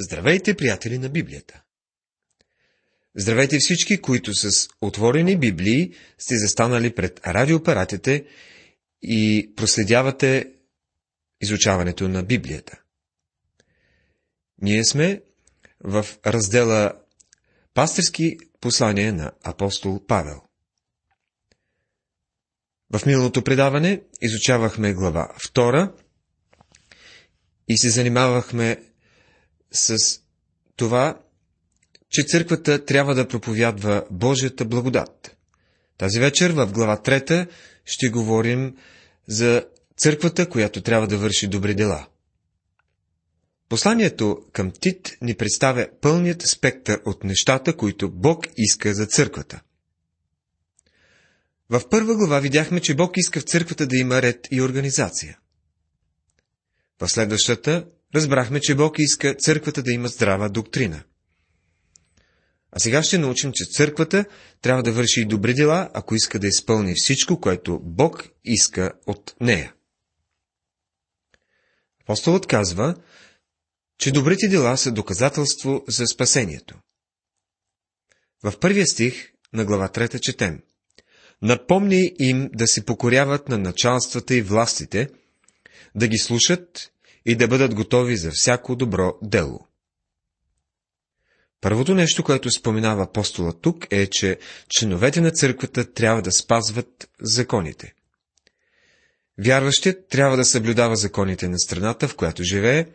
Здравейте, приятели на Библията! Здравейте всички, които с отворени Библии сте застанали пред радиоапаратите и проследявате изучаването на Библията. Ние сме в раздела Пастирски послания на апостол Павел. В миналото предаване изучавахме глава 2 и се занимавахме с това, че църквата трябва да проповядва Божията благодат. Тази вечер в глава 3 ще говорим за църквата, която трябва да върши добри дела. Посланието към Тит ни представя пълният спектър от нещата, които Бог иска за църквата. В първа глава видяхме, че Бог иска в църквата да има ред и организация. В следващата разбрахме, че Бог иска църквата да има здрава доктрина. А сега ще научим, че църквата трябва да върши и добри дела, ако иска да изпълни всичко, което Бог иска от нея. Апостолът казва, че добрите дела са доказателство за спасението. В първия стих на глава 3 четем. Напомни им да се покоряват на началствата и властите, да ги слушат и да бъдат готови за всяко добро дело. Първото нещо, което споменава апостола тук е, че членовете на църквата трябва да спазват законите. Вярващият трябва да съблюдава законите на страната, в която живее,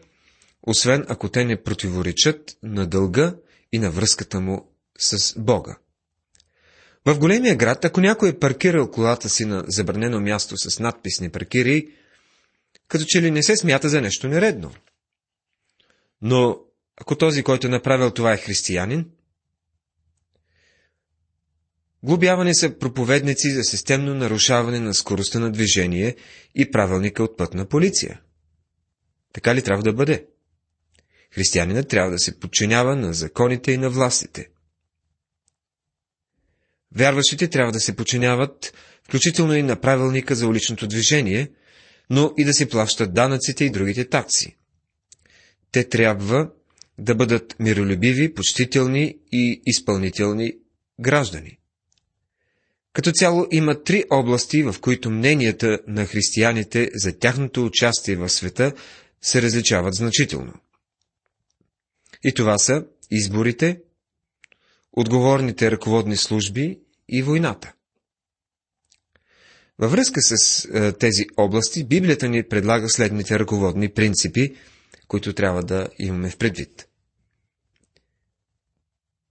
освен ако те не противоречат на дълга и на връзката му с Бога. В големия град, ако някой е паркирал колата си на забранено място с надписни паркири, като че ли не се смята за нещо нередно. Но ако този, който е направил това е християнин, глобявани са проповедници за системно нарушаване на скоростта на движение и правилника от пътна полиция. Така ли трябва да бъде? Християнинът трябва да се подчинява на законите и на властите. Вярващите трябва да се подчиняват, включително и на правилника за уличното движение, но и да си плащат данъците и другите такси. Те трябва да бъдат миролюбиви, почтителни и изпълнителни граждани. Като цяло има три области, в които мненията на християните за тяхното участие в света се различават значително. И това са изборите, отговорните ръководни служби и войната. Във връзка с е, тези области, Библията ни предлага следните ръководни принципи, които трябва да имаме в предвид.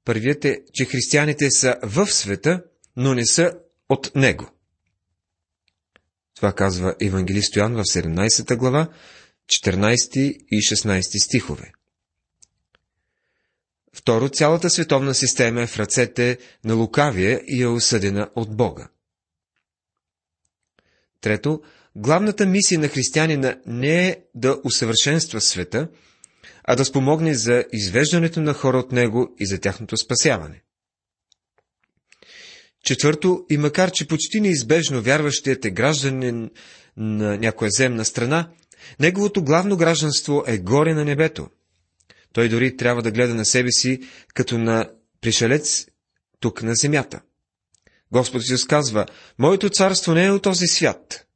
Първият е, че християните са в света, но не са от него. Това казва Евангелист Йоан в 17 глава, 14 и 16 стихове. Второ, цялата световна система е в ръцете на лукавия и е осъдена от Бога. Трето, главната мисия на християнина не е да усъвършенства света, а да спомогне за извеждането на хора от него и за тяхното спасяване. Четвърто, и макар че почти неизбежно вярващият е гражданин на някоя земна страна, неговото главно гражданство е горе на небето. Той дори трябва да гледа на себе си като на пришелец тук на земята. Господ Исус казва, Моето царство не е от този свят.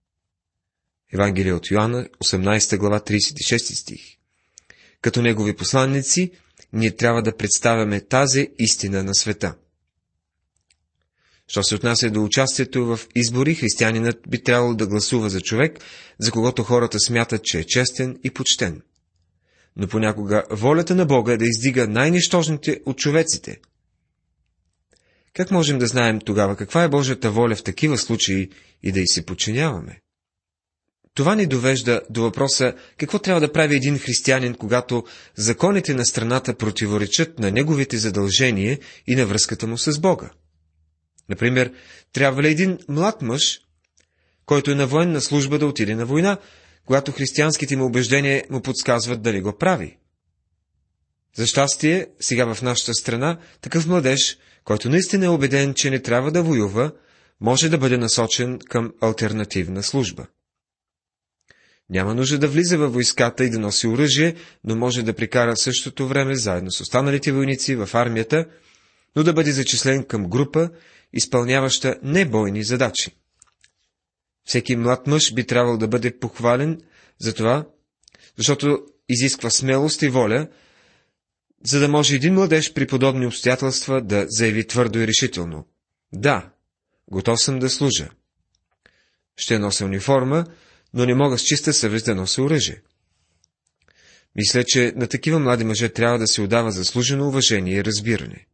Евангелие от Йоанна, 18 глава, 36 стих. Като негови посланници, ние трябва да представяме тази истина на света. Що се отнася до участието в избори, християнинът би трябвало да гласува за човек, за когото хората смятат, че е честен и почтен. Но понякога волята на Бога е да издига най-нищожните от човеците – как можем да знаем тогава каква е Божията воля в такива случаи и да й се подчиняваме? Това ни довежда до въпроса какво трябва да прави един християнин, когато законите на страната противоречат на неговите задължения и на връзката му с Бога. Например, трябва ли един млад мъж, който е на военна служба да отиде на война, когато християнските му убеждения му подсказват дали го прави? За щастие, сега в нашата страна, такъв младеж който наистина е убеден, че не трябва да воюва, може да бъде насочен към альтернативна служба. Няма нужда да влиза във войската и да носи оръжие, но може да прикара същото време заедно с останалите войници в армията, но да бъде зачислен към група, изпълняваща небойни задачи. Всеки млад мъж би трябвало да бъде похвален за това, защото изисква смелост и воля, за да може един младеж при подобни обстоятелства да заяви твърдо и решително. Да, готов съм да служа. Ще нося униформа, но не мога с чиста съвест да нося оръжие. Мисля, че на такива млади мъже трябва да се отдава заслужено уважение и разбиране.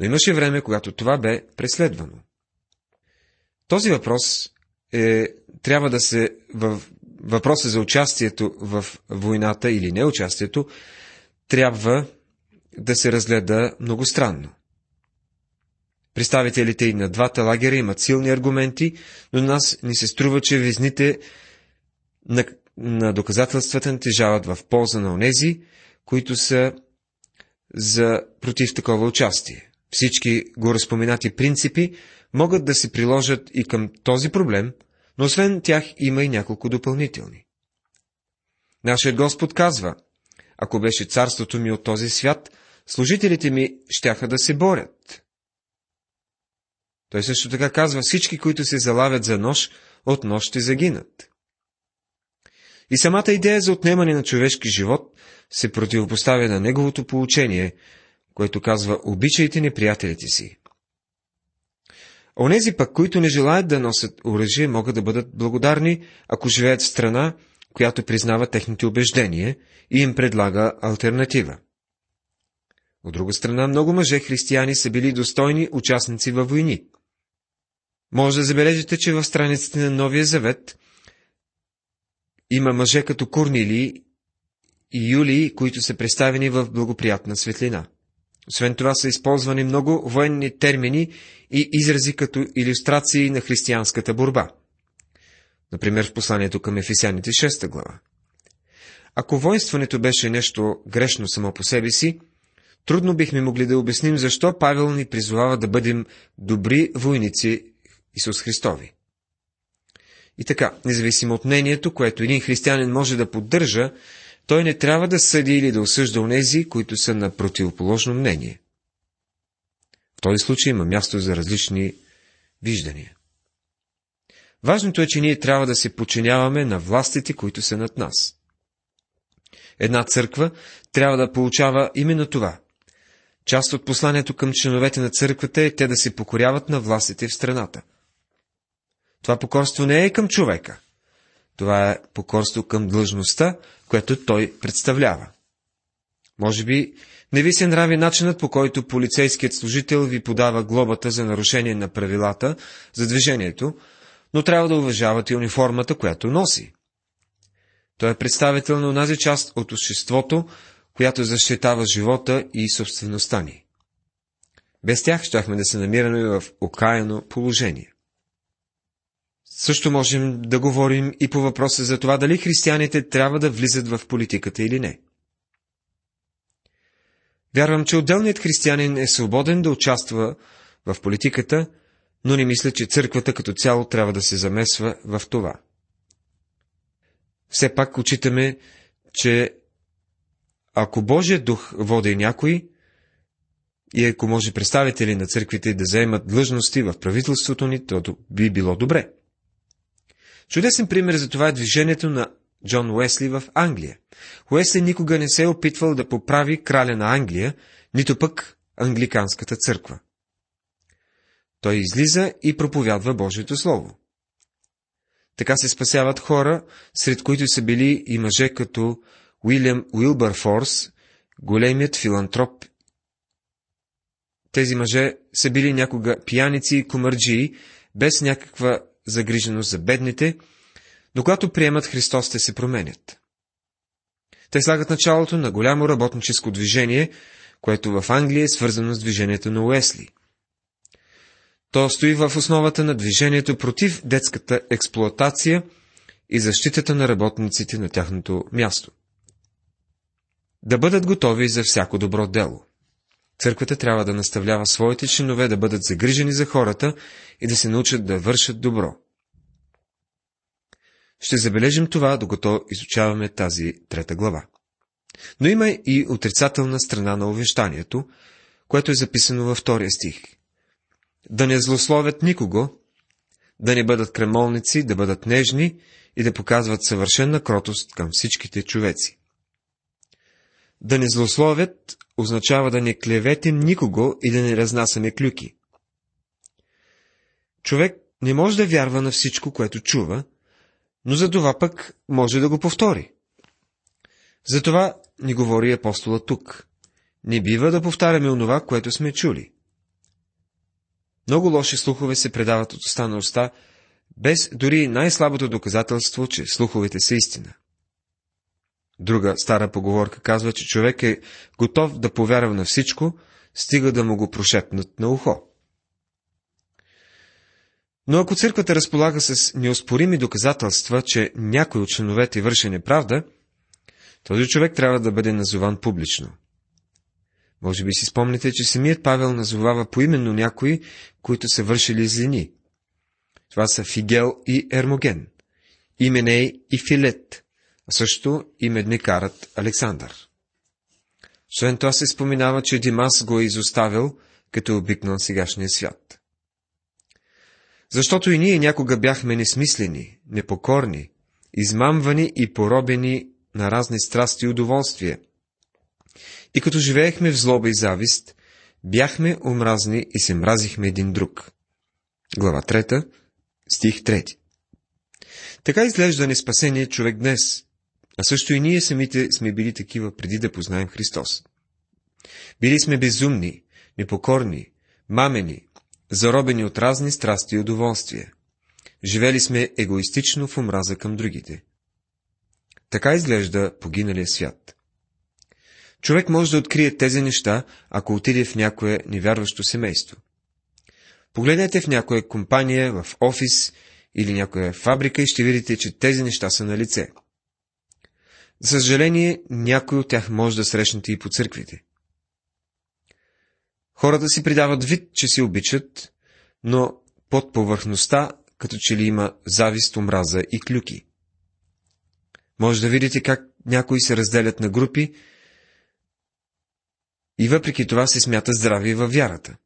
Но имаше време, когато това бе преследвано. Този въпрос е, трябва да се в въпроса за участието в войната или неучастието трябва да се разгледа многостранно. Представителите и на двата лагера имат силни аргументи, но на нас ни се струва, че везните на, на доказателствата натежават в полза на онези, които са за против такова участие. Всички горазпоменати принципи могат да се приложат и към този проблем, но освен тях има и няколко допълнителни. Нашият Господ казва, ако беше царството ми от този свят, служителите ми щяха да се борят. Той също така казва, всички, които се залавят за нож, от нож ще загинат. И самата идея за отнемане на човешки живот се противопоставя на неговото получение, което казва обичайте неприятелите си. Онези пък, които не желаят да носят оръжие, могат да бъдат благодарни, ако живеят в страна, която признава техните убеждения и им предлага альтернатива. От друга страна, много мъже християни са били достойни участници във войни. Може да забележите, че в страниците на Новия Завет има мъже като Корнили и Юлии, които са представени в благоприятна светлина. Освен това са използвани много военни термини и изрази като иллюстрации на християнската борба. Например в посланието към Ефесяните 6 глава. Ако воинстването беше нещо грешно само по себе си, трудно бихме могли да обясним защо Павел ни призовава да бъдем добри войници Исус Христови. И така, независимо от мнението, което един християнин може да поддържа, той не трябва да съди или да осъжда онези, които са на противоположно мнение. В този случай има място за различни виждания. Важното е, че ние трябва да се подчиняваме на властите, които са над нас. Една църква трябва да получава именно това. Част от посланието към членовете на църквата е те да се покоряват на властите в страната. Това покорство не е към човека. Това е покорство към длъжността, което той представлява. Може би не ви се нрави начинът, по който полицейският служител ви подава глобата за нарушение на правилата за движението, но трябва да уважавате униформата, която носи. Той е представител на онази част от обществото, която защитава живота и собствеността ни. Без тях щяхме да се намираме в окаяно положение. Също можем да говорим и по въпроса за това дали християните трябва да влизат в политиката или не. Вярвам, че отделният християнин е свободен да участва в политиката, но не мисля, че църквата като цяло трябва да се замесва в това. Все пак учитаме, че ако Божия дух води някой, и ако може представители на църквите да заемат длъжности в правителството ни, то би било добре. Чудесен пример за това е движението на Джон Уесли в Англия. Уесли никога не се е опитвал да поправи краля на Англия, нито пък англиканската църква. Той излиза и проповядва Божието Слово. Така се спасяват хора, сред които са били и мъже като Уилям Уилбърфорс, големият филантроп. Тези мъже са били някога пияници и комърджии, без някаква загриженост за бедните, но когато приемат Христос, те се променят. Те слагат началото на голямо работническо движение, което в Англия е свързано с движението на Уесли. То стои в основата на движението против детската експлоатация и защитата на работниците на тяхното място. Да бъдат готови за всяко добро дело. Църквата трябва да наставлява своите членове да бъдат загрижени за хората и да се научат да вършат добро. Ще забележим това, докато изучаваме тази трета глава. Но има и отрицателна страна на увещанието, което е записано във втория стих. Да не злословят никого, да не бъдат кремолници, да бъдат нежни и да показват съвършена кротост към всичките човеци. Да не злословят означава да не клеветим никого и да не разнасяме клюки. Човек не може да вярва на всичко, което чува, но за това пък може да го повтори. Затова ни говори апостола тук. Не бива да повтаряме онова, което сме чули. Много лоши слухове се предават от уста на уста, без дори най-слабото доказателство, че слуховете са истина. Друга стара поговорка казва, че човек е готов да повярва на всичко, стига да му го прошепнат на ухо. Но ако църквата разполага с неоспорими доказателства, че някой от членовете върши неправда, този човек трябва да бъде назован публично. Може би си спомните, че самият Павел назовава поименно някои, които са вършили злини. Това са Фигел и Ермоген, Именей и Филет, а също и медникарът Александър. Освен това се споменава, че Димас го е изоставил, като е обикнал сегашния свят. Защото и ние някога бяхме несмислени, непокорни, измамвани и поробени на разни страсти и удоволствия. И като живеехме в злоба и завист, бяхме омразни и се мразихме един друг. Глава 3, стих 3. Така изглежда неспасение човек днес, а също и ние самите сме били такива преди да познаем Христос. Били сме безумни, непокорни, мамени, заробени от разни страсти и удоволствия. Живели сме егоистично в омраза към другите. Така изглежда погиналия свят. Човек може да открие тези неща, ако отиде в някое невярващо семейство. Погледнете в някоя компания, в офис или някоя фабрика и ще видите, че тези неща са на лице. За съжаление, някой от тях може да срещнете и по църквите. Хората си придават вид, че си обичат, но под повърхността, като че ли има завист, омраза и клюки. Може да видите как някои се разделят на групи и въпреки това се смята здрави във вярата.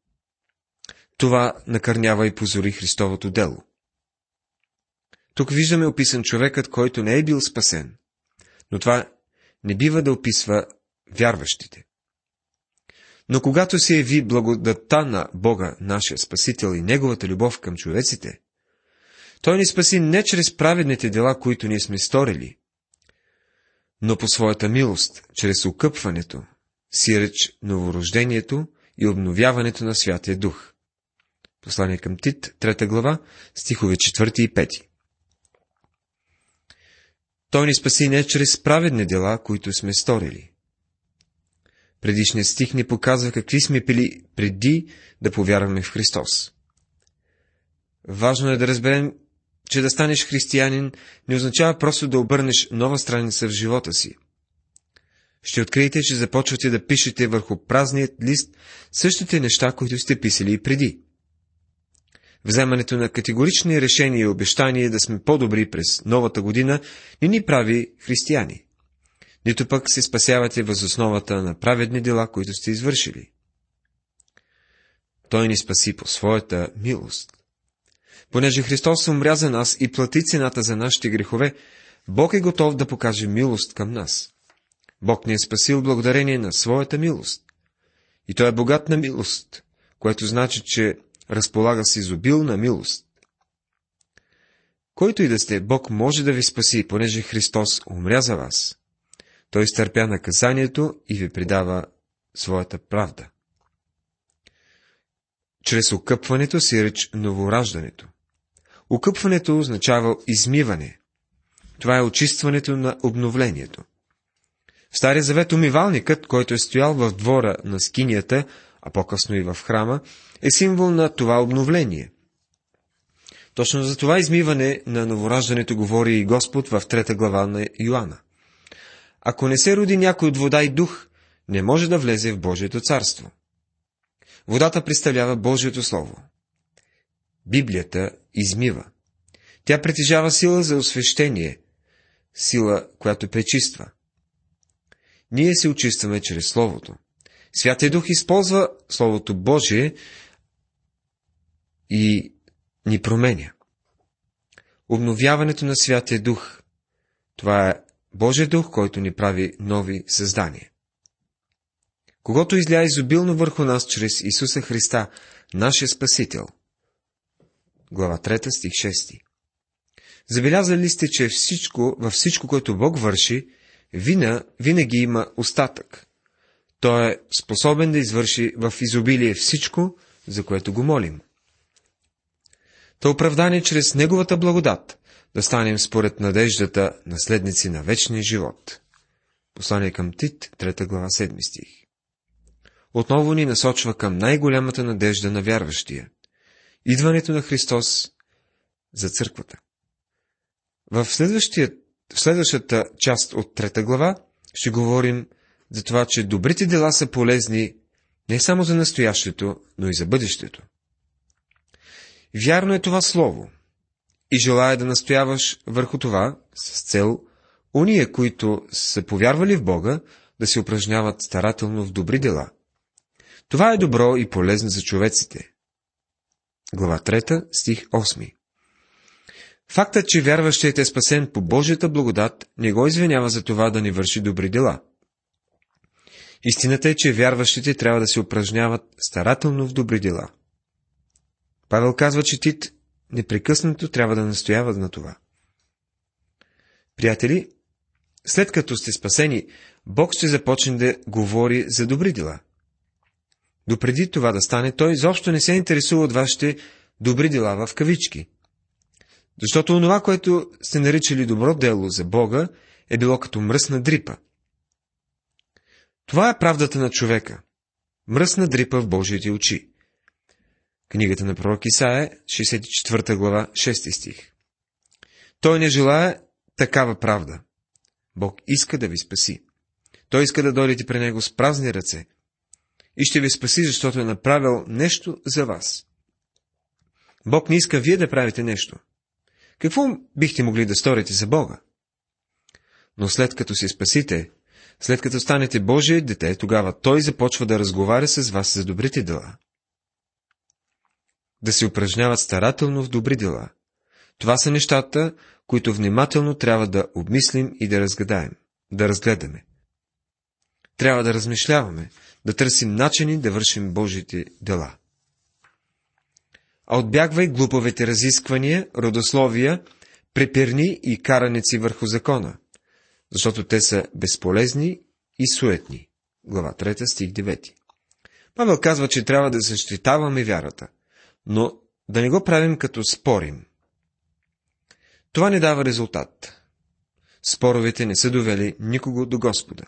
Това накърнява и позори Христовото дело. Тук виждаме описан човекът, който не е бил спасен, но това не бива да описва вярващите. Но когато се яви благодата на Бога, нашия Спасител и Неговата любов към човеците, Той ни спаси не чрез праведните дела, които ние сме сторили, но по своята милост, чрез укъпването, сиреч новорождението и обновяването на Святия Дух. Послание към Тит, 3 глава, стихове 4 и 5. Той ни спаси не чрез праведни дела, които сме сторили. Предишният стих ни показва какви сме били преди да повярваме в Христос. Важно е да разберем, че да станеш християнин не означава просто да обърнеш нова страница в живота си. Ще откриете, че започвате да пишете върху празният лист същите неща, които сте писали и преди. Вземането на категорични решения и обещания да сме по-добри през новата година не ни прави християни. Нито пък се спасявате въз основата на праведни дела, които сте извършили. Той ни спаси по своята милост. Понеже Христос умря за нас и плати цената за нашите грехове, Бог е готов да покаже милост към нас. Бог ни е спасил благодарение на своята милост. И Той е богат на милост, което значи, че разполага с изобилна милост. Който и да сте, Бог може да ви спаси, понеже Христос умря за вас. Той изтърпя наказанието и ви придава своята правда. Чрез окъпването си реч новораждането. Окъпването означава измиване. Това е очистването на обновлението. В Стария завет умивалникът, който е стоял в двора на скинията, а по-късно и в храма, е символ на това обновление. Точно за това измиване на новораждането говори и Господ в трета глава на Йоанна. Ако не се роди някой от вода и дух, не може да влезе в Божието царство. Водата представлява Божието Слово. Библията измива. Тя притежава сила за освещение, сила, която пречиства. Ние се очистваме чрез Словото. Святия Дух използва Словото Божие и ни променя. Обновяването на Святия Дух. Това е Божия Дух, който ни прави нови създания. Когато изля изобилно върху нас чрез Исуса Христа, нашия Спасител. Глава 3, стих 6. Забелязали сте, че всичко, във всичко, което Бог върши, вина винаги има остатък. Той е способен да извърши в изобилие всичко, за което го молим. Та оправдание чрез Неговата благодат да станем според надеждата наследници на вечния живот. Послание към Тит, 3 глава, 7 стих. Отново ни насочва към най-голямата надежда на вярващия – идването на Христос за църквата. В, в следващата част от трета глава ще говорим за това, че добрите дела са полезни не само за настоящето, но и за бъдещето. Вярно е това слово и желая да настояваш върху това с цел уния, които са повярвали в Бога, да се упражняват старателно в добри дела. Това е добро и полезно за човеците. Глава 3, стих 8 Фактът, че вярващият е спасен по Божията благодат, не го извинява за това да ни върши добри дела. Истината е, че вярващите трябва да се упражняват старателно в добри дела. Павел казва, че Тит непрекъснато трябва да настоява на това. Приятели, след като сте спасени, Бог ще започне да говори за добри дела. Допреди това да стане, той изобщо не се интересува от вашите добри дела в кавички – защото онова, което сте наричали добро дело за Бога, е било като мръсна дрипа. Това е правдата на човека. Мръсна дрипа в Божиите очи. Книгата на пророк Исаия, 64 глава, 6 стих. Той не желая такава правда. Бог иска да ви спаси. Той иска да дойдете при Него с празни ръце. И ще ви спаси, защото е направил нещо за вас. Бог не иска вие да правите нещо – какво бихте могли да сторите за Бога? Но след като се спасите, след като станете Божие дете, тогава Той започва да разговаря с вас за добрите дела. Да се упражняват старателно в добри дела. Това са нещата, които внимателно трябва да обмислим и да разгадаем, да разгледаме. Трябва да размишляваме, да търсим начини да вършим Божите дела а отбягвай глупавите разисквания, родословия, препирни и караници върху закона, защото те са безполезни и суетни. Глава 3, стих 9. Павел казва, че трябва да защитаваме вярата, но да не го правим като спорим. Това не дава резултат. Споровете не са довели никого до Господа.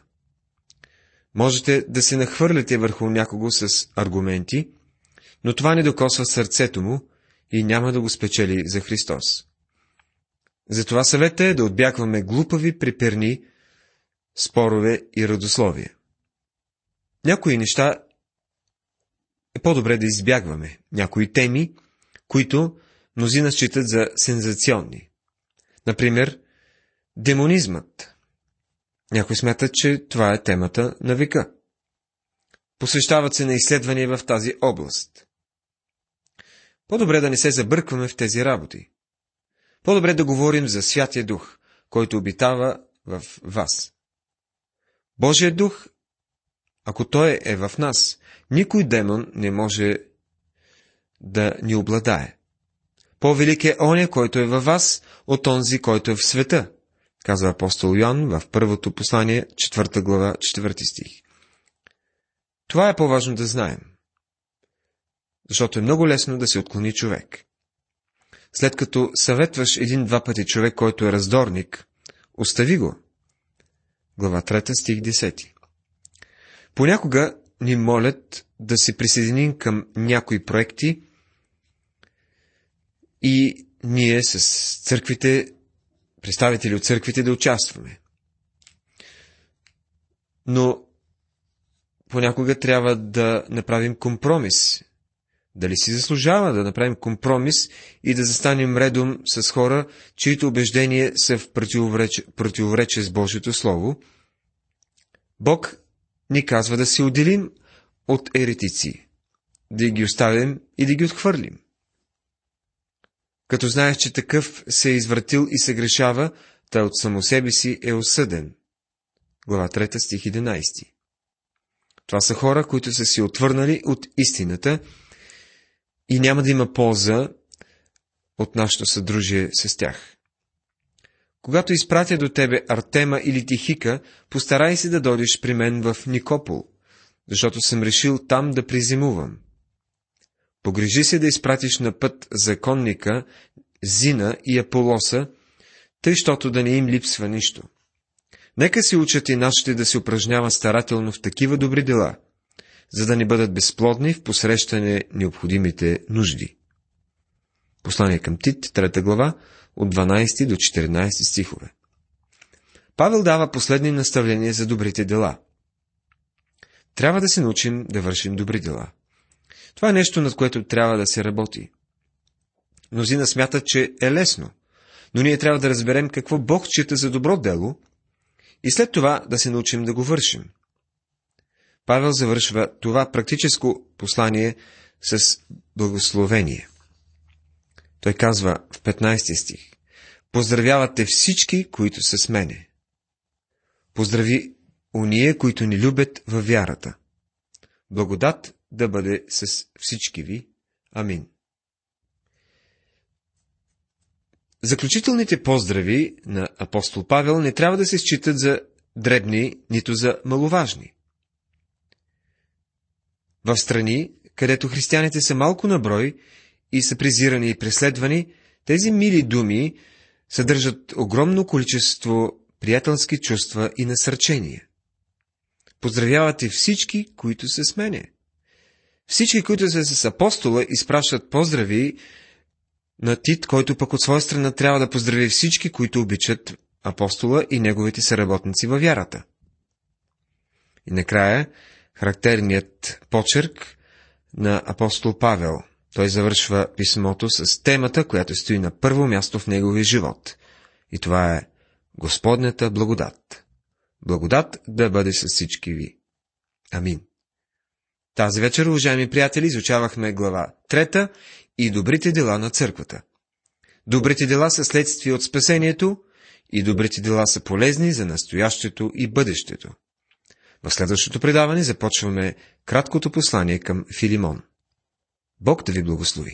Можете да се нахвърляте върху някого с аргументи, но това не докосва сърцето му и няма да го спечели за Христос. Затова съвета е да отбягваме глупави приперни спорове и родословия. Някои неща е по-добре да избягваме. Някои теми, които мнозина считат за сензационни. Например, демонизмът. Някои смятат, че това е темата на века. Посвещават се на изследвания в тази област. По-добре да не се забъркваме в тези работи. По-добре да говорим за Святия Дух, който обитава в вас. Божия Дух, ако Той е в нас, никой демон не може да ни обладае. По-велик е оня, който е във вас, от онзи, който е в света, казва апостол Йоан в първото послание, 4 глава, 4 стих. Това е по-важно да знаем защото е много лесно да се отклони човек. След като съветваш един-два пъти човек, който е раздорник, остави го. Глава 3, стих 10. Понякога ни молят да се присъединим към някои проекти и ние с църквите, представители от църквите да участваме. Но понякога трябва да направим компромис Дали си заслужава да направим компромис и да застанем редом с хора, чието убеждения са в противоречие, противоречие с Божието Слово? Бог ни казва да се отделим от еретици, да ги оставим и да ги отхвърлим. Като знаеш, че такъв се е извратил и се грешава, той от само себе си е осъден. Глава 3, стих 11. Това са хора, които са си отвърнали от истината и няма да има полза от нашето съдружие с тях. Когато изпратя до тебе Артема или Тихика, постарай се да дойдеш при мен в Никопол, защото съм решил там да призимувам. Погрежи се да изпратиш на път законника, Зина и Аполоса, тъй, щото да не им липсва нищо. Нека си учат и нашите да се упражнява старателно в такива добри дела, за да не бъдат безплодни в посрещане необходимите нужди. Послание към Тит, 3 глава, от 12 до 14 стихове. Павел дава последни наставления за добрите дела. Трябва да се научим да вършим добри дела. Това е нещо, над което трябва да се работи. Мнозина смятат, че е лесно, но ние трябва да разберем какво Бог чита за добро дело и след това да се научим да го вършим. Павел завършва това практическо послание с благословение. Той казва в 15 стих Поздравявате всички, които са с мене. Поздрави уния, които ни любят във вярата. Благодат да бъде с всички ви. Амин. Заключителните поздрави на апостол Павел не трябва да се считат за дребни, нито за маловажни. В страни, където християните са малко на брой и са презирани и преследвани, тези мили думи съдържат огромно количество приятелски чувства и насърчения. Поздравявате всички, които са с мене. Всички, които са с апостола, изпращат поздрави на Тит, който пък от своя страна трябва да поздрави всички, които обичат апостола и неговите съработници във вярата. И накрая, характерният почерк на апостол Павел. Той завършва писмото с темата, която стои на първо място в неговия живот. И това е Господнята благодат. Благодат да бъде с всички ви. Амин. Тази вечер, уважаеми приятели, изучавахме глава трета и добрите дела на църквата. Добрите дела са следствие от спасението и добрите дела са полезни за настоящето и бъдещето. В следващото предаване започваме краткото послание към Филимон. Бог да ви благослови!